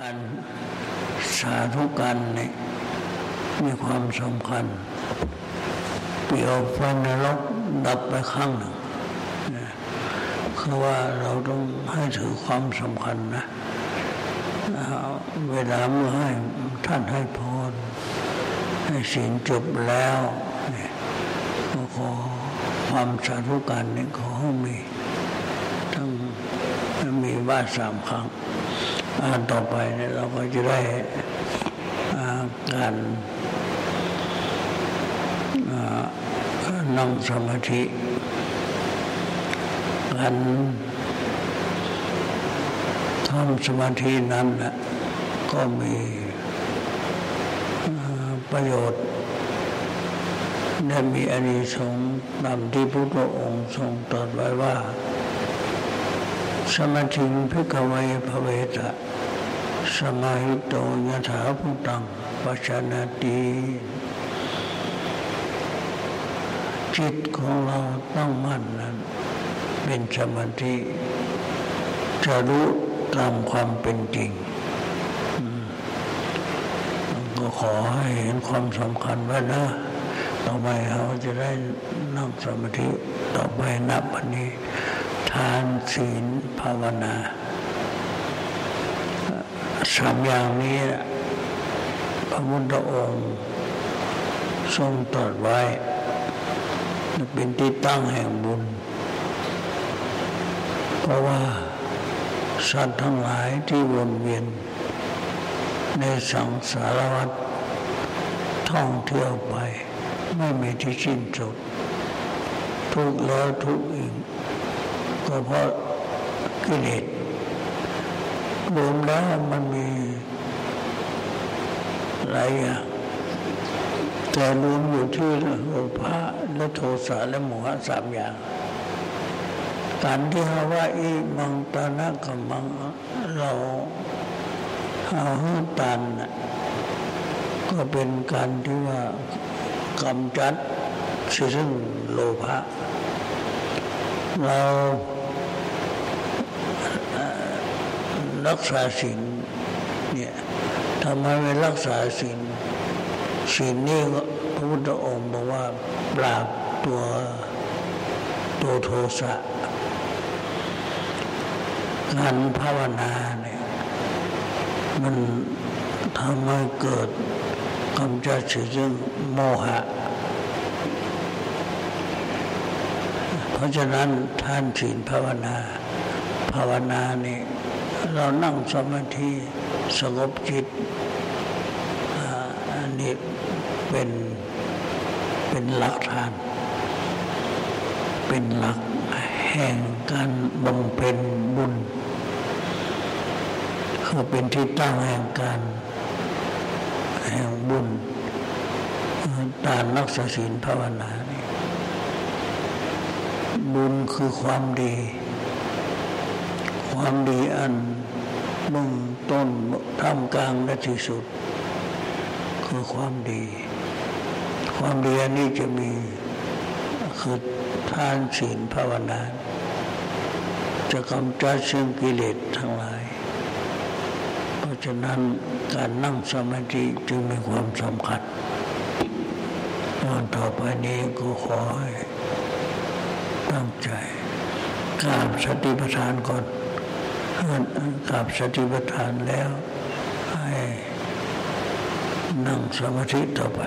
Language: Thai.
กาธุกันเนี่ยมีความสำคัญเปลี่ยวไฟนรกดับไปข้างหนึ่งคือว่าเราต้องให้ถือความสำคัญนะเวลาเมื่อให้ท่านให้พรให้ศีลจบแล้วเนี่ยขอความสาธุการนี่ขอให้มีทั้งมีว่าสามครั้ง ต่อไปเนี่ยเราก็จะได้การนั่งสมาธิการทำสมาธินั้นนะก็มีประโยชน์และมีอานิสงส์ตามที่พระพุทธองค์ทรงตรัสไว้ว่า สมาธิพิกเวภเวทะสมาหิโตยถาภูตังปัจนาตีจิตของเราต้องมั่นนั้นเป็นสมาธิจะรู้ตามความเป็นจริงก็ขอให้เห็นความสำคัญไว้นะ ต่อไปเขาจะได้นั่งสมาธิต่อไปนับวันนี้ ทานศีลภาวนาสามอย่างนี้พระพุทธองค์ ทรงตรัสไว้ เป็นที่ตั้งแห่งบุญ เพราะว่าสัตว์ทั้งหลายที่วนเวียน ในสังสารวัฏท่องเที่ยวไป ไม่มีที่สิ้นสุดทุกแล้วทุกอีก ก็เพราะกิเลสรวมแล้วมันมีหลายอย่างแต่รวมอยู่ที่โลภะและโทสะและโมหะสามอย่างการที่เราว่าอีมังตานะกับมังเราเอาหื้ตันก็เป็นการที่ว่ากำจัดซึ่งโลภะเรา รักษาศีลเนี่ยทำไมไม่รักษาศีลศีลนี่พระพุทธองค์บอกว่าปราบตัวตัวโทสะการภาวนาเนี่ยมันทำให้เกิดกำจัดสิ่งโมหะ เพราะฉะนั้นท่านศีลภาวนา ภาวนานี่ เรานั่งสมาธิสงบจิตอันนี้เป็นเป็นหลักฐาน เป็นหลักแห่งการบำเพ็ญบุญคือเป็นที่ตั้งแห่งการแห่งบุญการรักษาศีลภาวนานี่บุญคือความดี ความดีอันเบื้องต้นท่ามกลางและที่สุด คือความดี ความดีอันนี้จะมีคือทานศีลภาวนาจะกำจัดซึ่งกิเลสทั้งหลาย เพราะฉะนั้นการนั่งสมาธิจึงมีความสำคัญตอนต่อไปนี้ก็ขอให้ตั้งใจกราบสติปัฏฐานก่อน กับสติปัฏฐานแล้ว ให้นั่งสมาธิต่อไป